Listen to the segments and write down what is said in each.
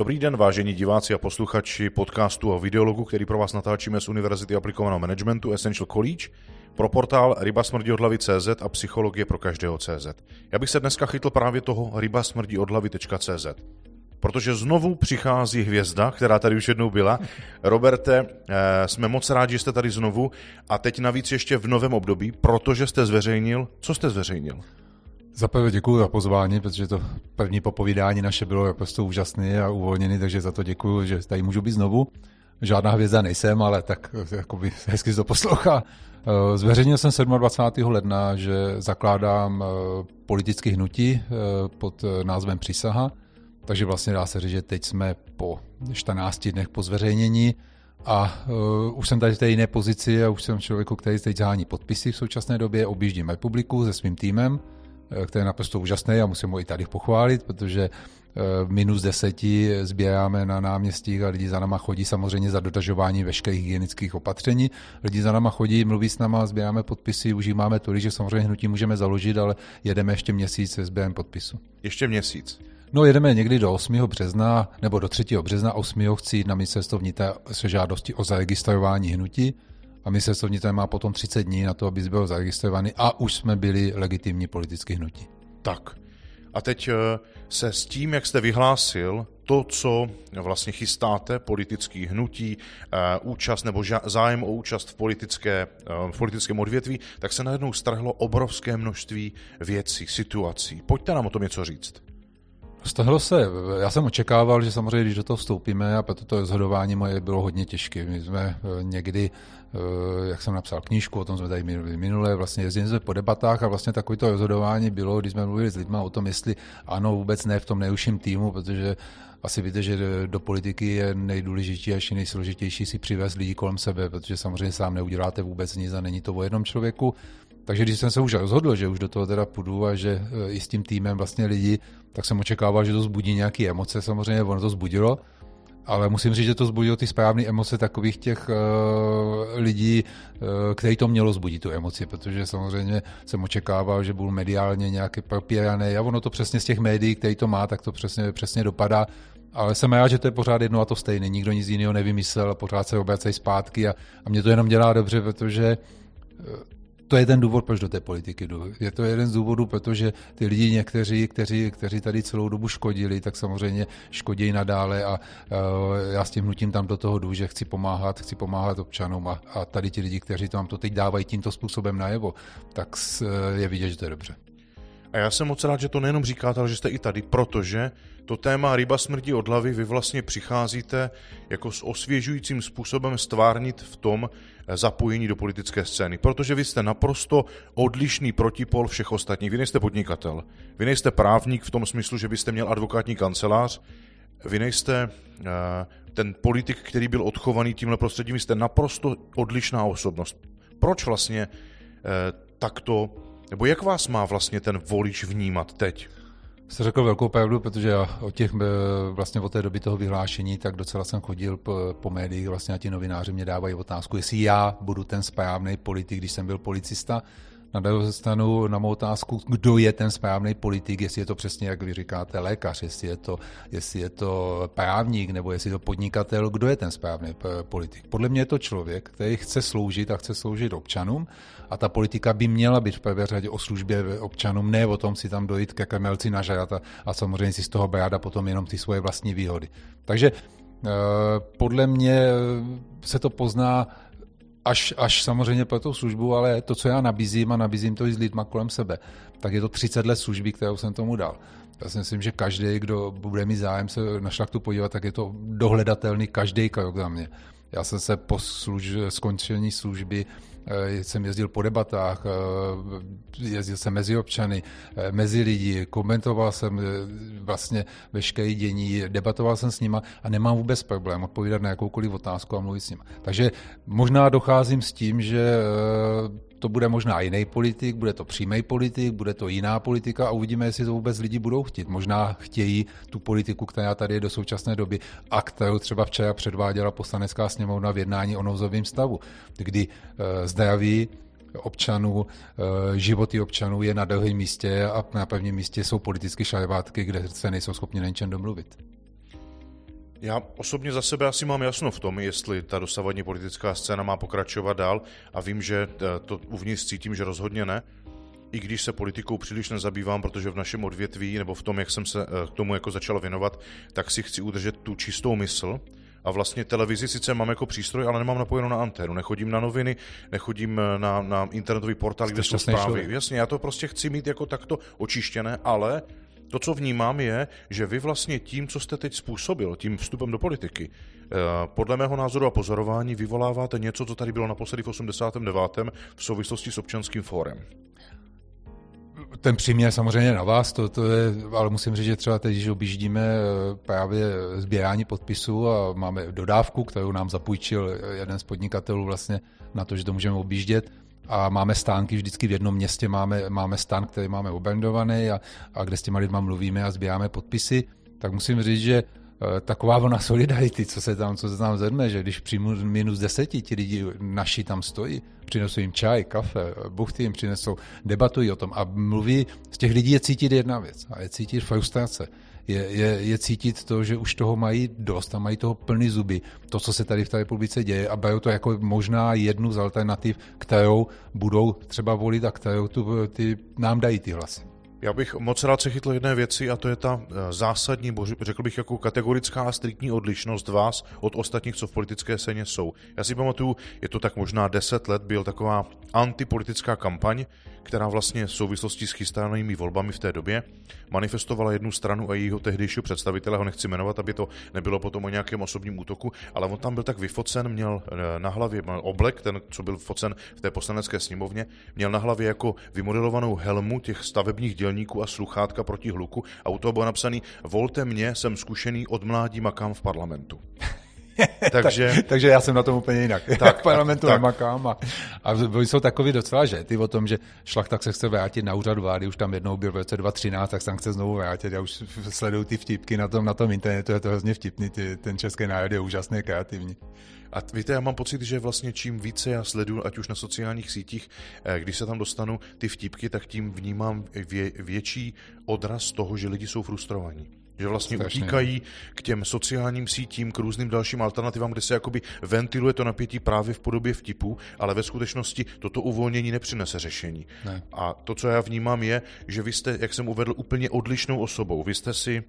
Dobrý den, vážení diváci a posluchači podcastu a videologu, který pro vás natáčíme z Univerzity aplikovaného managementu Essential College pro portál Ryba smrdí od hlavy CZ a psychologie pro každého CZ. Já bych se dneska chytl právě toho ryba smrdí od hlavy.cz. Protože znovu přichází hvězda, která tady už jednou byla. Roberte, eh, jsme moc rádi, že jste tady znovu a teď navíc ještě v novém období, protože jste zveřejnil, co jste zveřejnil? Za prvé děkuji za pozvání, protože to první popovídání naše bylo naprosto úžasné a uvolněné, takže za to děkuji, že tady můžu být znovu. Žádná hvězda nejsem, ale tak jakoby hezky to poslouchá. Eh, zveřejnil jsem 27. ledna, že zakládám eh, politické hnutí eh, pod názvem Přísaha, takže vlastně dá se říct, že teď jsme po 14 dnech po zveřejnění a už jsem tady v té jiné pozici a už jsem člověku, který teď zhání podpisy v současné době, objíždím republiku se svým týmem, Eh, který je naprosto úžasný a musím ho i tady pochválit, protože eh, minus deseti sbíráme na náměstích a lidi za náma chodí samozřejmě za dodržování veškerých hygienických opatření. Lidi za náma chodí, mluví s náma, sbíráme podpisy, už máme tolik, že samozřejmě hnutí můžeme založit, ale jedeme ještě měsíc se sběrem podpisu. Ještě měsíc? No jedeme někdy do 8. března, nebo do 3. března 8. chci jít na ministerstvo vnitra se žádosti o zaregistrování hnutí a ministerstvo vnitra má potom 30 dní na to, aby byl zaregistrovaný a už jsme byli legitimní politické hnutí. Tak. A teď eh, se s tím, jak jste vyhlásil to, co vlastně chystáte, politický hnutí, eh, účast nebo zájem o účast v, politické, eh, v politickém odvětví, tak se najednou strhlo obrovské množství věcí, situací. Pojďte nám o tom něco říct. Stahlo se, já jsem očekával, že samozřejmě, když do toho vstoupíme, a proto to rozhodování moje bylo hodně těžké. My jsme někdy, jak jsem napsal knížku, o tom jsme tady minule, vlastně jezdili jsme po debatách a vlastně takové to rozhodování bylo, když jsme mluvili s lidmi o tom, jestli ano, vůbec ne v tom nejužším týmu, protože asi víte, že do politiky je nejdůležitější a nejsložitější si přivést lidi kolem sebe, protože samozřejmě sám neuděláte vůbec nic a není to o jednom člověku. Takže když jsem se už rozhodl, že už do toho teda půjdu a že e, i s tím týmem vlastně lidi, tak jsem očekával, že to zbudí nějaké emoce, samozřejmě ono to zbudilo, ale musím říct, že to zbudilo ty správné emoce takových těch uh, lidí, uh, který to mělo zbudit tu emoci, protože samozřejmě jsem očekával, že budu mediálně nějaký propíraný a ono to přesně z těch médií, který to má, tak to přesně, přesně dopadá. Ale jsem rád, že to je pořád jedno a to stejné. Nikdo nic jiného nevymyslel pořád se obracejí zpátky a, a mě to jenom dělá dobře, protože to je ten důvod, proč do té politiky jdu. Je to jeden z důvodů, protože ty lidi někteří, kteří, kteří tady celou dobu škodili, tak samozřejmě škodí nadále a uh, já s tím nutím tam do toho jdu, že chci pomáhat, chci pomáhat občanům a, a tady ti lidi, kteří tam to teď dávají tímto způsobem najevo, tak je vidět, že to je dobře. A já jsem moc rád, že to nejenom říkáte, ale že jste i tady, protože to téma ryba smrdí od hlavy vy vlastně přicházíte jako s osvěžujícím způsobem stvárnit v tom zapojení do politické scény, protože vy jste naprosto odlišný protipol všech ostatních. Vy nejste podnikatel, vy nejste právník v tom smyslu, že byste měl advokátní kancelář, vy nejste uh, ten politik, který byl odchovaný tímhle prostředím, vy jste naprosto odlišná osobnost. Proč vlastně uh, takto nebo jak vás má vlastně ten volič vnímat teď? Jste řekl velkou pravdu, protože já od těch, eh, vlastně od té doby toho vyhlášení, tak docela jsem chodil po, po médiích, vlastně a ti novináři mě dávají otázku, jestli já budu ten správný politik, když jsem byl policista. Na druhou stranu na mou otázku, kdo je ten správný politik, jestli je to přesně, jak vy říkáte, lékař, jestli je to, jestli je to právník nebo jestli je to podnikatel, kdo je ten správný politik. Podle mě je to člověk, který chce sloužit a chce sloužit občanům a ta politika by měla být v prvé řadě o službě občanům, ne o tom si tam dojít ke krmelci na žadat a, a samozřejmě si z toho brát a potom jenom ty svoje vlastní výhody. Takže eh, podle mě se to pozná až, až samozřejmě pro tu službu, ale to, co já nabízím a nabízím to i s lidma kolem sebe, tak je to 30 let služby, kterou jsem tomu dal. Já si myslím, že každý, kdo bude mít zájem se na šlachtu podívat, tak je to dohledatelný každý krok za mě. Já jsem se po služ, skončení služby Eh, jsem jezdil po debatách, eh, jezdil jsem mezi občany, eh, mezi lidi, komentoval jsem vlastně veškeré dění, debatoval jsem s nima a nemám vůbec problém odpovídat na jakoukoliv otázku a mluvit s nima. Takže možná docházím s tím, že to bude možná jiný politik, bude to přímý politik, bude to jiná politika a uvidíme, jestli to vůbec lidi budou chtít. Možná chtějí tu politiku, která tady je do současné doby a kterou třeba včera předváděla poslanecká sněmovna v jednání o nouzovém stavu, kdy e, zdraví občanů, e, životy občanů je na druhém místě a na prvním místě jsou politické šalvátky, kde se nejsou schopni na ničem domluvit. Já osobně za sebe asi mám jasno v tom, jestli ta dosavadní politická scéna má pokračovat dál a vím, že eh, to uvnitř cítím, že rozhodně ne. I když se politikou příliš nezabývám, protože v našem odvětví nebo v tom, jak jsem se eh, k tomu jako začal věnovat, tak si chci udržet tu čistou mysl a vlastně televizi sice mám jako přístroj, ale nemám napojenou na anténu. Nechodím na noviny, nechodím eh, na, na internetový portál, kde jsou zprávy. Jasně, já to prostě chci mít jako takto očištěné, ale to, co vnímám, je, že vy vlastně tím, co jste teď způsobil, tím vstupem do politiky, eh, podle mého názoru a pozorování vyvoláváte něco, co tady bylo naposledy v 89. v souvislosti s občanským fórem. Ten příměr samozřejmě na vás, to, to je, ale musím říct, že třeba teď, když objíždíme eh, právě sbírání podpisů a máme dodávku, kterou nám zapůjčil jeden z podnikatelů vlastně na to, že to můžeme objíždět, a máme stánky vždycky v jednom městě, máme, máme stán, který máme obrandovaný a, a kde s těma lidma mluvíme a sbíráme podpisy, tak musím říct, že eh, taková vlna solidarity, co se tam, co se tam zvedme, že když přijmu minus deseti, ti lidi naši tam stojí, přinesou jim čaj, kafe, buchty jim přinesou, debatují o tom a mluví, z těch lidí je cítit jedna věc a je cítit frustrace je, je, je cítit to, že už toho mají dost a mají toho plný zuby, to, co se tady v té republice děje a berou to jako možná jednu z alternativ, kterou budou třeba volit a kterou tu, ty, nám dají ty hlasy. Já bych moc rád se chytl jedné věci a to je ta eh, zásadní, řekl bych jako kategorická a striktní odlišnost vás od ostatních, co v politické scéně jsou. Já si pamatuju, je to tak možná deset let, byl taková antipolitická kampaň, která vlastně v souvislosti s chystanými volbami v té době manifestovala jednu stranu a jejího tehdejšího představitele, ho nechci jmenovat, aby to nebylo potom o nějakém osobním útoku, ale on tam byl tak vyfocen, měl eh, na hlavě měl oblek, ten, co byl focen v té poslanecké sněmovně, měl na hlavě jako vymodelovanou helmu těch stavebních dělníků a sluchátka proti hluku a u toho bylo napsaný Volte mě, jsem zkušený od mládí makám v parlamentu. takže, tak, takže já jsem na tom úplně jinak. Tak, v parlamentu tak, nemakám a, a jsou takový docela žety o tom, že tak se chce vrátit na úřad vlády, už tam jednou byl v roce 2013, tak se chce znovu vrátit. Já už sleduju ty vtipky na tom, na tom internetu, je to hrozně vtipný, ty, ten český národ je úžasně kreativní. A víte, já mám pocit, že vlastně čím více já sleduju, ať už na sociálních sítích, eh, když se tam dostanu ty vtipky, tak tím vnímám vě, větší odraz toho, že lidi jsou frustrovaní že vlastně Strašně. utíkají k těm sociálním sítím, k různým dalším alternativám, kde se jakoby ventiluje to napětí právě v podobě vtipu, ale ve skutečnosti toto uvolnění nepřinese řešení. Ne. A to, co já vnímám, je, že vy jste, jak jsem uvedl, úplně odlišnou osobou. Vy jste si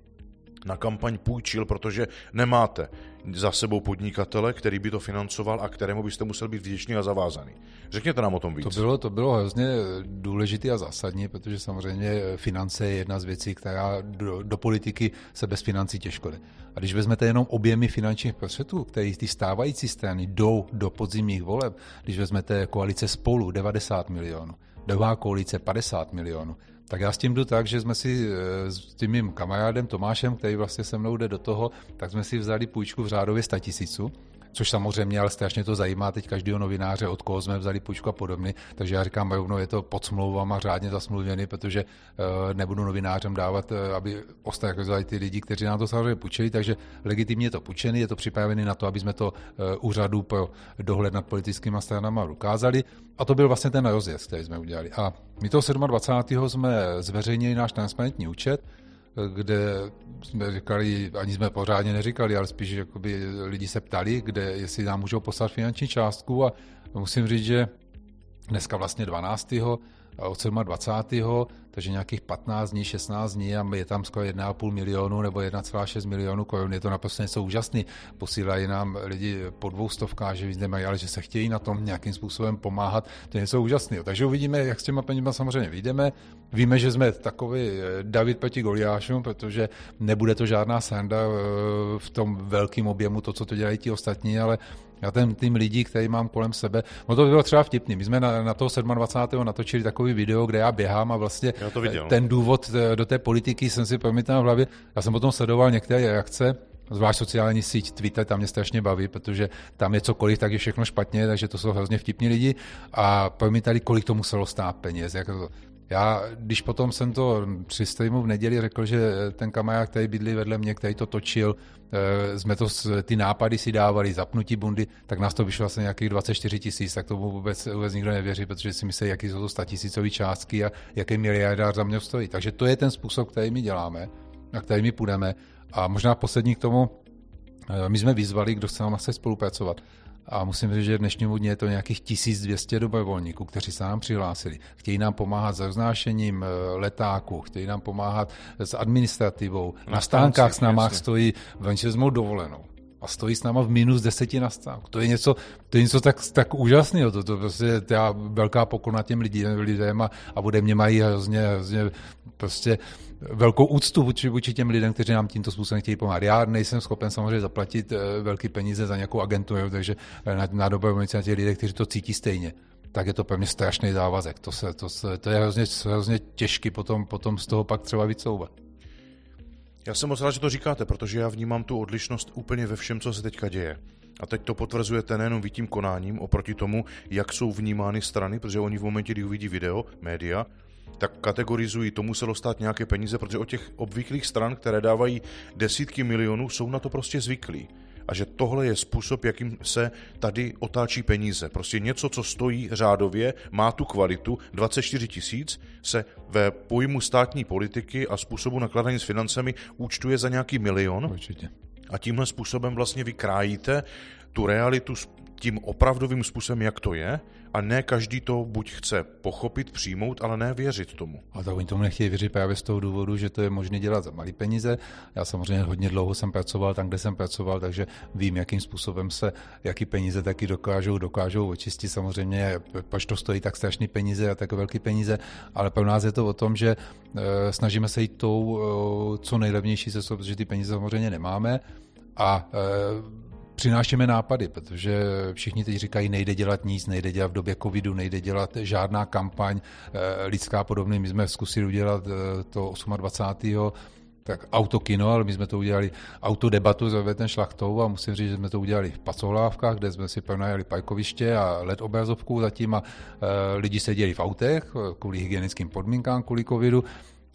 na kampaň půjčil, protože nemáte za sebou podnikatele, který by to financoval a kterému byste musel být vděčný a zavázaný. Řekněte nám o tom víc. To bylo, to bylo hrozně důležité a zásadní, protože samozřejmě finance je jedna z věcí, která do, do politiky se bez financí těžko jde. A když vezmete jenom objemy finančních prostředků, které ty stávající strany jdou do podzimních voleb, když vezmete koalice spolu 90 milionů, druhá koalice 50 milionů, tak já s tím jdu tak, že jsme si eh, s tím mým kamarádem Tomášem, který vlastně se mnou jde do toho, tak jsme si vzali půjčku v řádově 100 tisíců což samozřejmě, ale strašně to zajímá teď každého novináře, od koho jsme vzali půjčku a podobně. Takže já říkám, rovnou je to pod smlouvama řádně zasmluvený, protože uh, nebudu novinářem dávat, uh, aby ostrakizovali ty lidi, kteří nám to samozřejmě půjčili, takže legitimně je to půjčený, je to připravený na to, aby jsme to uh, úřadu pro dohled nad politickými stranami ukázali. A to byl vlastně ten rozjezd, který jsme udělali. A my toho 27. jsme zveřejnili náš transparentní účet, kde jsme říkali, ani jsme pořádně neříkali, ale spíš jakoby lidi se ptali, kde, jestli nám můžou poslat finanční částku. A musím říct, že dneska vlastně 12 od 27. takže nějakých 15 dní, 16 dní a je tam skoro 1,5 milionu nebo 1,6 milionu korun. Je to naprosto něco úžasný. Posílají nám lidi po dvou stovkách, že víc ale že se chtějí na tom nějakým způsobem pomáhat. To je něco úžasného. Takže uvidíme, jak s těma penězma samozřejmě vyjdeme. Víme, že jsme takový eh, David proti Goliášům, protože nebude to žádná sanda eh, v tom velkém objemu, to, co to dělají ti ostatní, ale já ten tým lidí, který mám kolem sebe, no to by bylo třeba vtipný. My jsme na, na toho 27. natočili takový video, kde já běhám a vlastně já to viděl. ten důvod eh, do té politiky jsem si pamatoval v hlavě. Já jsem potom sledoval některé reakce, zvlášť sociální síť Twitter, tam mě strašně baví, protože tam je cokoliv, tak je všechno špatně, takže to jsou hrozně vtipní lidi. A pojďme kolik to muselo stát peněz. Jak to, já, když potom jsem to při streamu v neděli řekl, že ten kamarád, který bydlí vedle mě, který to točil, eh, jsme to, ty nápady si dávali, zapnutí bundy, tak nás to vyšlo asi nějakých 24 tisíc, tak tomu vůbec, vůbec nikdo nevěří, protože si myslí, jaký jsou to 100 tisícové částky a jaký miliardář za mě stojí. Takže to je ten způsob, který my děláme, na který my půjdeme. A možná poslední k tomu, My jsme vyzvali, kdo se nám chce spolupracovat. A musím říct, že dnešnímu dně je to nějakých 1200 dobrovolníků, kteří se nám přihlásili. Chtějí nám pomáhat s roznášením eh, letáků, chtějí nám pomáhat s administrativou. Na, na stánkách s náma stojí, se dovolenou a stojí s náma v minus deseti na stánku. To je něco, to je něco tak, tak úžasného. To, to prostě je velká pokona těm lidem, lidem a, a bude mě mají hrozně, hrozně prostě velkou úctu vůči, vůči těm lidem, kteří nám tímto způsobem chtějí pomáhat. Já nejsem schopen samozřejmě zaplatit eh, velké peníze za nějakou agenturu, takže eh, na, na dobrovolnici na těch lidé, kteří to cítí stejně tak je to pro mě strašný závazek. To, se, to, se, to je hrozně, hrozně těžký potom, potom z toho pak třeba vycouvat. Já jsem moc rád, že to říkáte, protože já vnímám tu odlišnost úplně ve všem, co se teďka děje. A teď to potvrzujete nejenom vy tím konáním oproti tomu, jak jsou vnímány strany, protože oni v momentě, kdy uvidí video, média, tak kategorizují, to muselo stát nějaké peníze, protože o těch obvyklých stran, které dávají desítky milionů, jsou na to prostě zvyklí a že tohle je způsob, jakým se tady otáčí peníze. Prostě něco, co stojí řádově, má tu kvalitu, 24 tisíc se ve pojmu státní politiky a způsobu nakladání s financemi účtuje za nějaký milion. Určitě. A tímhle způsobem vlastně vykrájíte tu realitu tím opravdovým způsobem, jak to je, a ne každý to buď chce pochopit, přijmout, ale ne věřit tomu. A tak oni tomu nechtějí věřit právě z toho důvodu, že to je možné dělat za malé peníze. Já samozřejmě hodně dlouho jsem pracoval tam, kde jsem pracoval, takže vím, jakým způsobem se, jaký peníze taky dokážou, dokážou očistit. Samozřejmě, proč to stojí tak strašný peníze a tak velké peníze, ale pro nás je to o tom, že e, snažíme se jít tou e, co nejlevnější cestou, protože ty peníze samozřejmě nemáme a e, přinášíme nápady, protože všichni teď říkají, nejde dělat nic, nejde dělat v době covidu, nejde dělat žádná kampaň eh, lidská podobně. My jsme zkusili udělat eh, to 28 tak autokino, ale my jsme to udělali autodebatu s Vetem Šlachtou a musím říct, že jsme to udělali v Pacohlávkách, kde jsme si pronajali pajkoviště a LED obrazovku zatím a e, lidi seděli v autech kvůli hygienickým podmínkám, kvůli covidu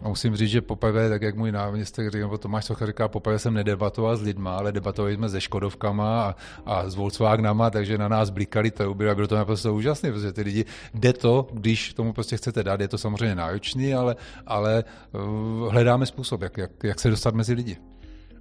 a musím říct, že poprvé, tak jak můj náměstek říkal, nebo Tomáš Socha říká, poprvé jsem nedebatoval s lidma, ale debatovali jsme se Škodovkama a, a s Volkswagenama, takže na nás blikali, to bylo, bylo to naprosto úžasné, protože ty lidi, jde to, když tomu prostě chcete dát, je to samozřejmě náročný, ale, ale uh, hledáme způsob, jak, jak, jak se dostat mezi lidi.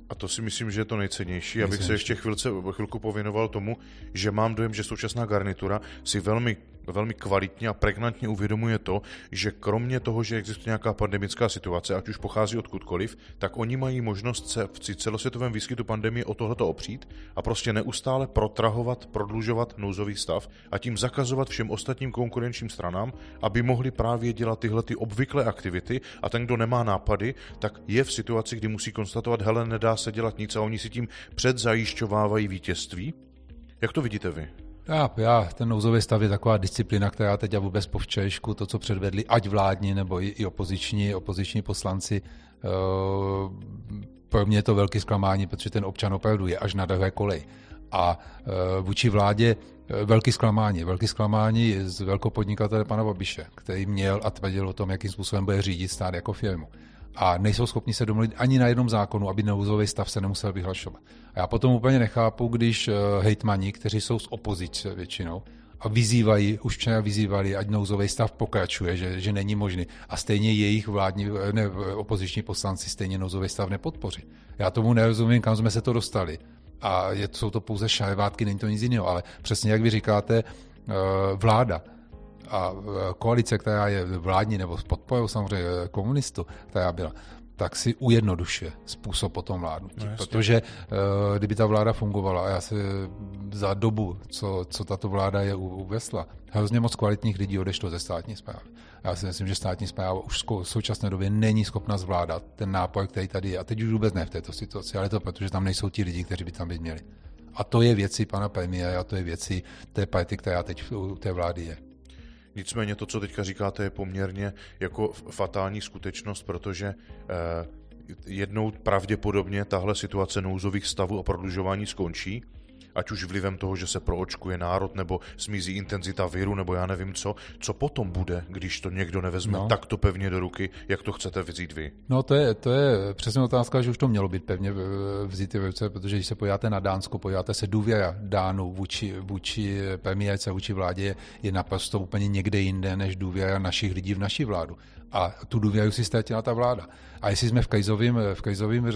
A to si myslím, že je to nejcennější, abych se ještě chvilce, chvilku pověnoval tomu, že mám dojem, že současná garnitura si velmi velmi kvalitně a pregnantně uvědomuje to, že kromě toho, že existuje nějaká pandemická situace, ať už pochází odkudkoliv, tak oni mají možnost se v celosvětovém výskytu pandemie o tohleto opřít a prostě neustále protrahovat, prodlužovat nouzový stav a tím zakazovat všem ostatním konkurenčním stranám, aby mohli právě dělat tyhle ty obvyklé aktivity a ten, kdo nemá nápady, tak je v situaci, kdy musí konstatovat, hele, nedá se dělat nic a oni si tím předzajišťovávají vítězství. Jak to vidíte vy? Já, já, ten nouzový stav je taková disciplína, která teď a vůbec po včerejšku, to, co předvedli, ať vládní nebo i, i opoziční, opoziční poslanci, uh, pro mě je to velké zklamání, protože ten občan opravdu je až na druhé kolej. A uh, vůči vládě uh, velký zklamání. Velký zklamání z velkopodnikatele pana Babiše, který měl a tvrdil o tom, jakým způsobem bude řídit stát jako firmu a nejsou schopni se domluvit ani na jednom zákonu, aby nouzový stav se nemusel vyhlašovat. A já potom úplně nechápu, když eh, hejtmani, kteří jsou z opozice většinou, a vyzývají, už včera vyzývali, ať nouzový stav pokračuje, že, že není možný. A stejně jejich vládní, ne, opoziční poslanci stejně nouzový stav nepodpoří. Já tomu nerozumím, kam jsme se to dostali. A je, jsou to pouze šajvátky, není to nic jiného. Ale přesně jak vy říkáte, eh, vláda a e, koalice, která je vládní nebo s podporou samozřejmě komunistů, která byla, tak si ujednodušuje způsob potom vládnutí. No, Protože uh, kdyby ta vláda fungovala, a já se za dobu, co, co tato vláda je uvesla, hrozně moc kvalitních lidí odešlo ze státní zprávy. Já si myslím, že státní zpráva už v současné době není schopna zvládat ten nápoj, který tady je. A teď už vůbec ne v této situaci, ale to protože tam nejsou ti lidi, kteří by tam být měli. A to je věci pana premiéra, a to je věci té party, která teď u té vlády je. Nicméně to, co teďka říkáte, je poměrně jako fatální skutečnost, protože eh, jednou pravděpodobně tahle situace nouzových stavů a prodlužování skončí ať už vlivem toho, že se proočkuje národ, nebo smizí intenzita viru, nebo já nevím co, co potom bude, když to někdo nevezme no. takto pevně do ruky, jak to chcete vzít vy? No to je, to je přesně otázka, že už to mělo být pevně vzít v ruce, protože když se podíváte na Dánsko, podíváte se důvěra Dánů vůči, vůči premiérce, vůči vládě je naprosto úplně někde jinde, než důvěra našich lidí v naší vládu. A tu důvěru si ztratila ta vláda. A jestli jsme v krizovém v krizovým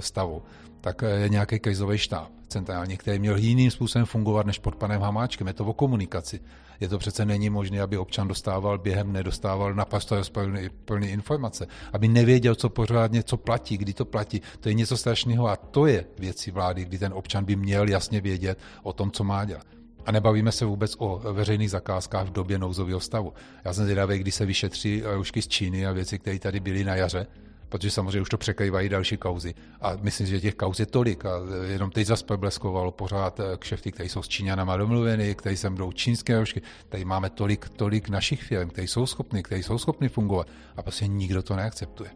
stavu, tak je nějaký krizový štáb centrální, který měl jiným způsobem fungovat než pod panem Hamáčkem. Je to o komunikaci. Je to přece není možné, aby občan dostával během, nedostával naprosto plný, plný informace, aby nevěděl, co pořádně, co platí, kdy to platí. To je něco strašného a to je věci vlády, kdy ten občan by měl jasně vědět o tom, co má dělat. A nebavíme se vůbec o veřejných zakázkách v době nouzového stavu. Já jsem zvědavý, kdy se vyšetří roušky z Číny a věci, které tady byly na jaře, protože samozřejmě už to překrývají další kauzy. A myslím, že těch kauz je tolik. A jenom teď zase probleskovalo pořád eh, kšefty, které jsou s Číňanama domluveny, které sem jdou čínské roušky. Tady máme tolik, tolik našich firm, které jsou schopny, které jsou schopny fungovat. A prostě nikdo to neakceptuje.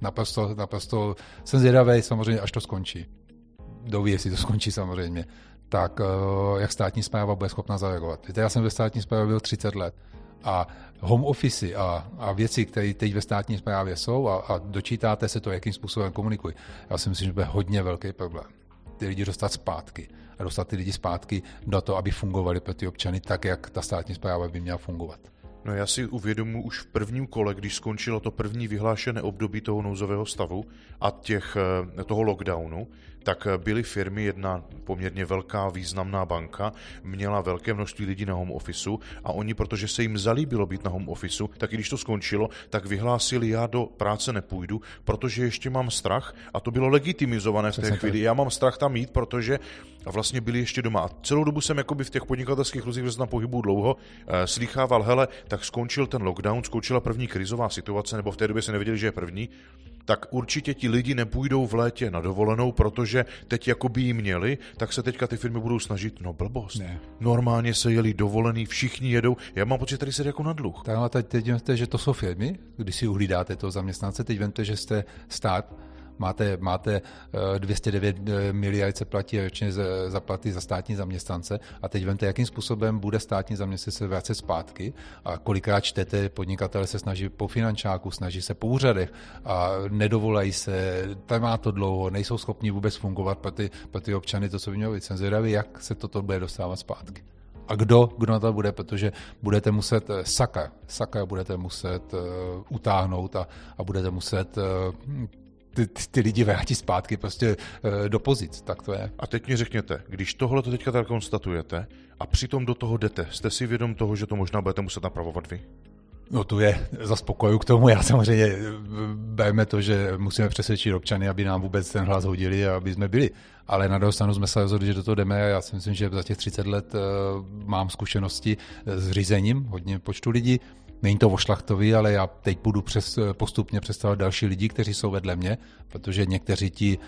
Naprosto, naprosto jsem zvědavý, samozřejmě, až to skončí. Doví, jestli to skončí samozřejmě tak eh, jak státní zpráva bude schopna zareagovat. Víte, já jsem ve státní správě byl 30 let a home office a, a věci, které teď ve státní správě jsou a, a dočítáte se to, jakým způsobem komunikují, já si myslím, že bude hodně velký problém. Ty lidi dostat zpátky a dostat ty lidi zpátky do toho, aby fungovali pro ty občany tak, jak ta státní zpráva by měla fungovat. No já si uvědomuji už v prvním kole, když skončilo to první vyhlášené období toho nouzového stavu a těch, eh, toho lockdownu, tak eh, byly firmy, jedna poměrně velká významná banka, měla velké množství lidí na home officeu a oni, protože se jim zalíbilo být na home officeu, tak i když to skončilo, tak vyhlásili, já do práce nepůjdu, protože ještě mám strach a to bylo legitimizované v té chvíli. Já mám strach tam jít, protože vlastně byli ještě doma. A celou dobu jsem jakoby v těch podnikatelských ruzích, kde se tam pohybu dlouho, eh, slýchával, hele, tak skončil ten lockdown, skončila první krizová situace, nebo v té době se nevěděli, že je první, tak určitě ti lidi nepůjdou v létě na dovolenou, protože teď jako by jí měli, tak se teďka ty firmy budou snažit, no blbost. Ne. Normálně se jeli dovolený, všichni jedou. Já mám pocit, tady se jako na dluh. Tak a teď, teď vemte, že to jsou firmy, když si uhlídáte toho zaměstnance, teď vemte, že jste stát, máte, máte 209 eh, eh, miliard se platí ročně za platy za státní zaměstnance a teď vemte, jakým způsobem bude státní zaměstnance vracet zpátky a kolikrát čtete, podnikatele se snaží po finančáku, snaží se po úřadech a nedovolají se, tam má to dlouho, nejsou schopni vůbec fungovat pro ty, pro ty občany, to, co by mělo být. Jsem zvědavý, jak se toto bude dostávat zpátky. A kdo, kdo na to bude, protože budete muset eh, saka, saka budete muset uh, utáhnout a, a budete muset uh, ty, ty lidi vrátí zpátky prostě e, do pozic, tak to je. A teď mi řekněte, když tohle to teďka tak konstatujete a přitom do toho jdete, jste si vědom toho, že to možná budete muset napravovat vy? No tu je za spokoju k tomu. Já samozřejmě eh, berme to, že musíme přesvědčit občany, aby nám vůbec ten hlas hodili a aby jsme byli. Ale na druhou stranu jsme se rozhodli, že do toho jdeme a já si myslím, že za těch 30 let uh, mám zkušenosti s řízením, hodně počtu lidí. Není to o šlachtovi, ale já teď budu přes, postupně představovat další lidi, kteří jsou vedle mě, protože někteří ti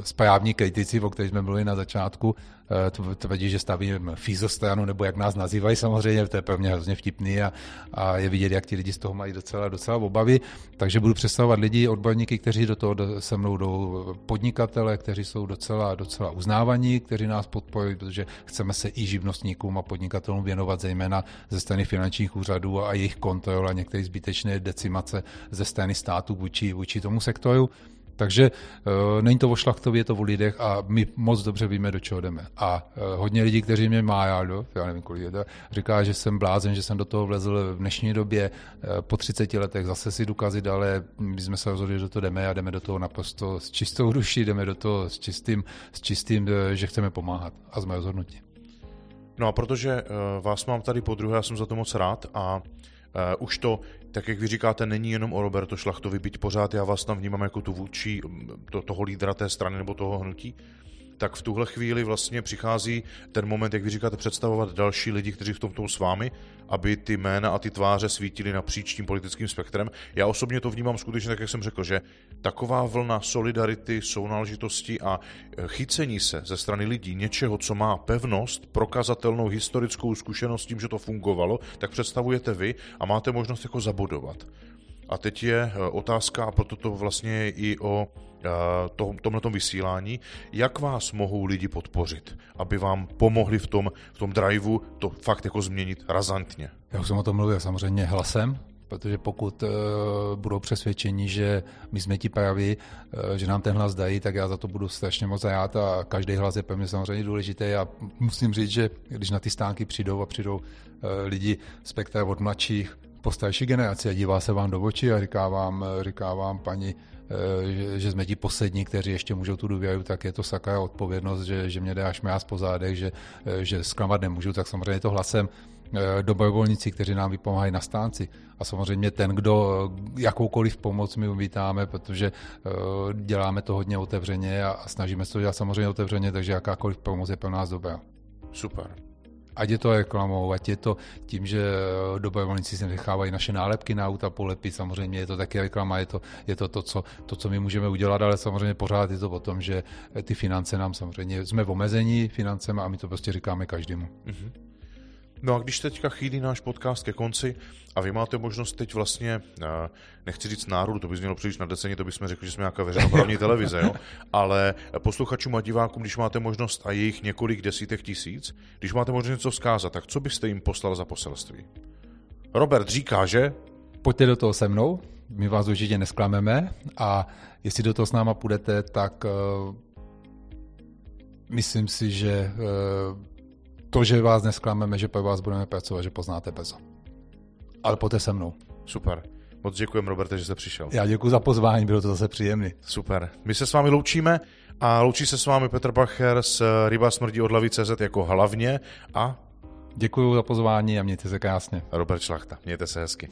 správní kritici, o kterých jsme mluvili na začátku, uh, tvrdí, že stavím fízostranu, nebo jak nás nazývají samozřejmě, to je pro mě hrozně vtipný a, a je vidět, jak ti lidi z toho mají docela, docela obavy. Takže budu představovat lidi, odborníky, kteří do toho se mnou jdou, podnikatele, kteří jsou docela, docela uznávaní, kteří nás podporují, protože chceme se i živnostníkům a podnikatelům věnovat zejména ze strany finančních úřadů a jejich kontrol a některé zbytečné decimace ze strany státu vůči, vůči tomu sektoru. Takže uh, není to o šlachtově, je to o lidech a my moc dobře víme, do čeho jdeme. A uh, hodně lidí, kteří mě má, já, já nevím, kolik je to, říká, že jsem blázen, že jsem do toho vlezl v dnešní době. Uh, po 30 letech zase si důkazit, ale my jsme se rozhodli, že do toho jdeme a jdeme do toho naprosto s čistou duší, jdeme do toho s čistým, s čistým že chceme pomáhat a jsme rozhodnutí. No a protože vás mám tady po druhé, já jsem za to moc rád a Uh, už to, tak jak vy říkáte, není jenom o Roberto Šlachtovi, byť pořád já vás tam vnímám jako tu vůči to, toho lídra té strany nebo toho hnutí, tak v tuhle chvíli vlastně přichází ten moment, jak vy říkáte, představovat další lidi, kteří v tom jsou s vámi, aby ty jména a ty tváře svítily napříč tím politickým spektrem. Já osobně to vnímám skutečně tak, jak jsem řekl, že taková vlna solidarity, sounáležitosti a e, chycení se ze strany lidí něčeho, co má pevnost, prokazatelnou historickou zkušenost tím, že to fungovalo, tak představujete vy a máte možnost jako zabudovat. A teď je e, otázka, a proto to vlastně je i o tom, tomhle vysílání, jak vás mohou lidi podpořit, aby vám pomohli v tom, v tom driveu to fakt jako změnit razantně. Já už jsem o tom mluvil samozřejmě hlasem, protože pokud uh, budou přesvědčeni, že my jsme ti praví, uh, že nám ten hlas dají, tak já za to budu strašně moc rád a každý hlas je pro mě samozřejmě důležitý a musím říct, že když na ty stánky přijdou a přijdou uh, lidi spektra od mladších po starší generaci a dívá se vám do očí a říká vám, říká vám paní, že, že jsme ti poslední, kteří ještě můžou tu důvěru, tak je to sakra odpovědnost, že, že mě až mráz po zádech, že, že zklamat nemůžu, tak samozřejmě to hlasem dobrovolníci, kteří nám vypomáhají na stánci. A samozřejmě ten, kdo jakoukoliv pomoc my uvítáme, protože děláme to hodně otevřeně a snažíme se to dělat samozřejmě otevřeně, takže jakákoliv pomoc je pro nás dobrá. Super. Ať je to reklamou, ať je to tím, že dobrovolníci si nechávají naše nálepky na auta polepit, samozřejmě je to taky reklama, je to, je to to, co, to, co my můžeme udělat, ale samozřejmě pořád je to o tom, že ty finance nám samozřejmě, jsme v omezení financemi a my to prostě říkáme každému. Mm-hmm. No a když teďka chýlí náš podcast ke konci a vy máte možnost teď vlastně, eh, nechci říct národu, to by znělo příliš nadeceně, to bychom řekli, že jsme nějaká veřejnoprávní televize, jo? ale posluchačům a divákům, když máte možnost a jejich několik desítek tisíc, když máte možnost něco vzkázat, tak co byste jim poslal za poselství? Robert říká, že? Pojďte do toho se mnou, my vás určitě nesklameme a jestli do toho s náma půjdete, tak uh, myslím si, že uh, to, že vás nesklameme, že pro vás budeme pracovat, že poznáte Bezo. Ale pojďte se mnou. Super. Moc děkujeme, Roberte, že jste přišel. Já děkuji za pozvání, bylo to zase příjemný. Super. My se s vámi loučíme a loučí se s vámi Petr Bacher z Ryba smrdí od CZ jako hlavně a... Děkuji za pozvání a mějte se krásně. Robert Šlachta, mějte se hezky.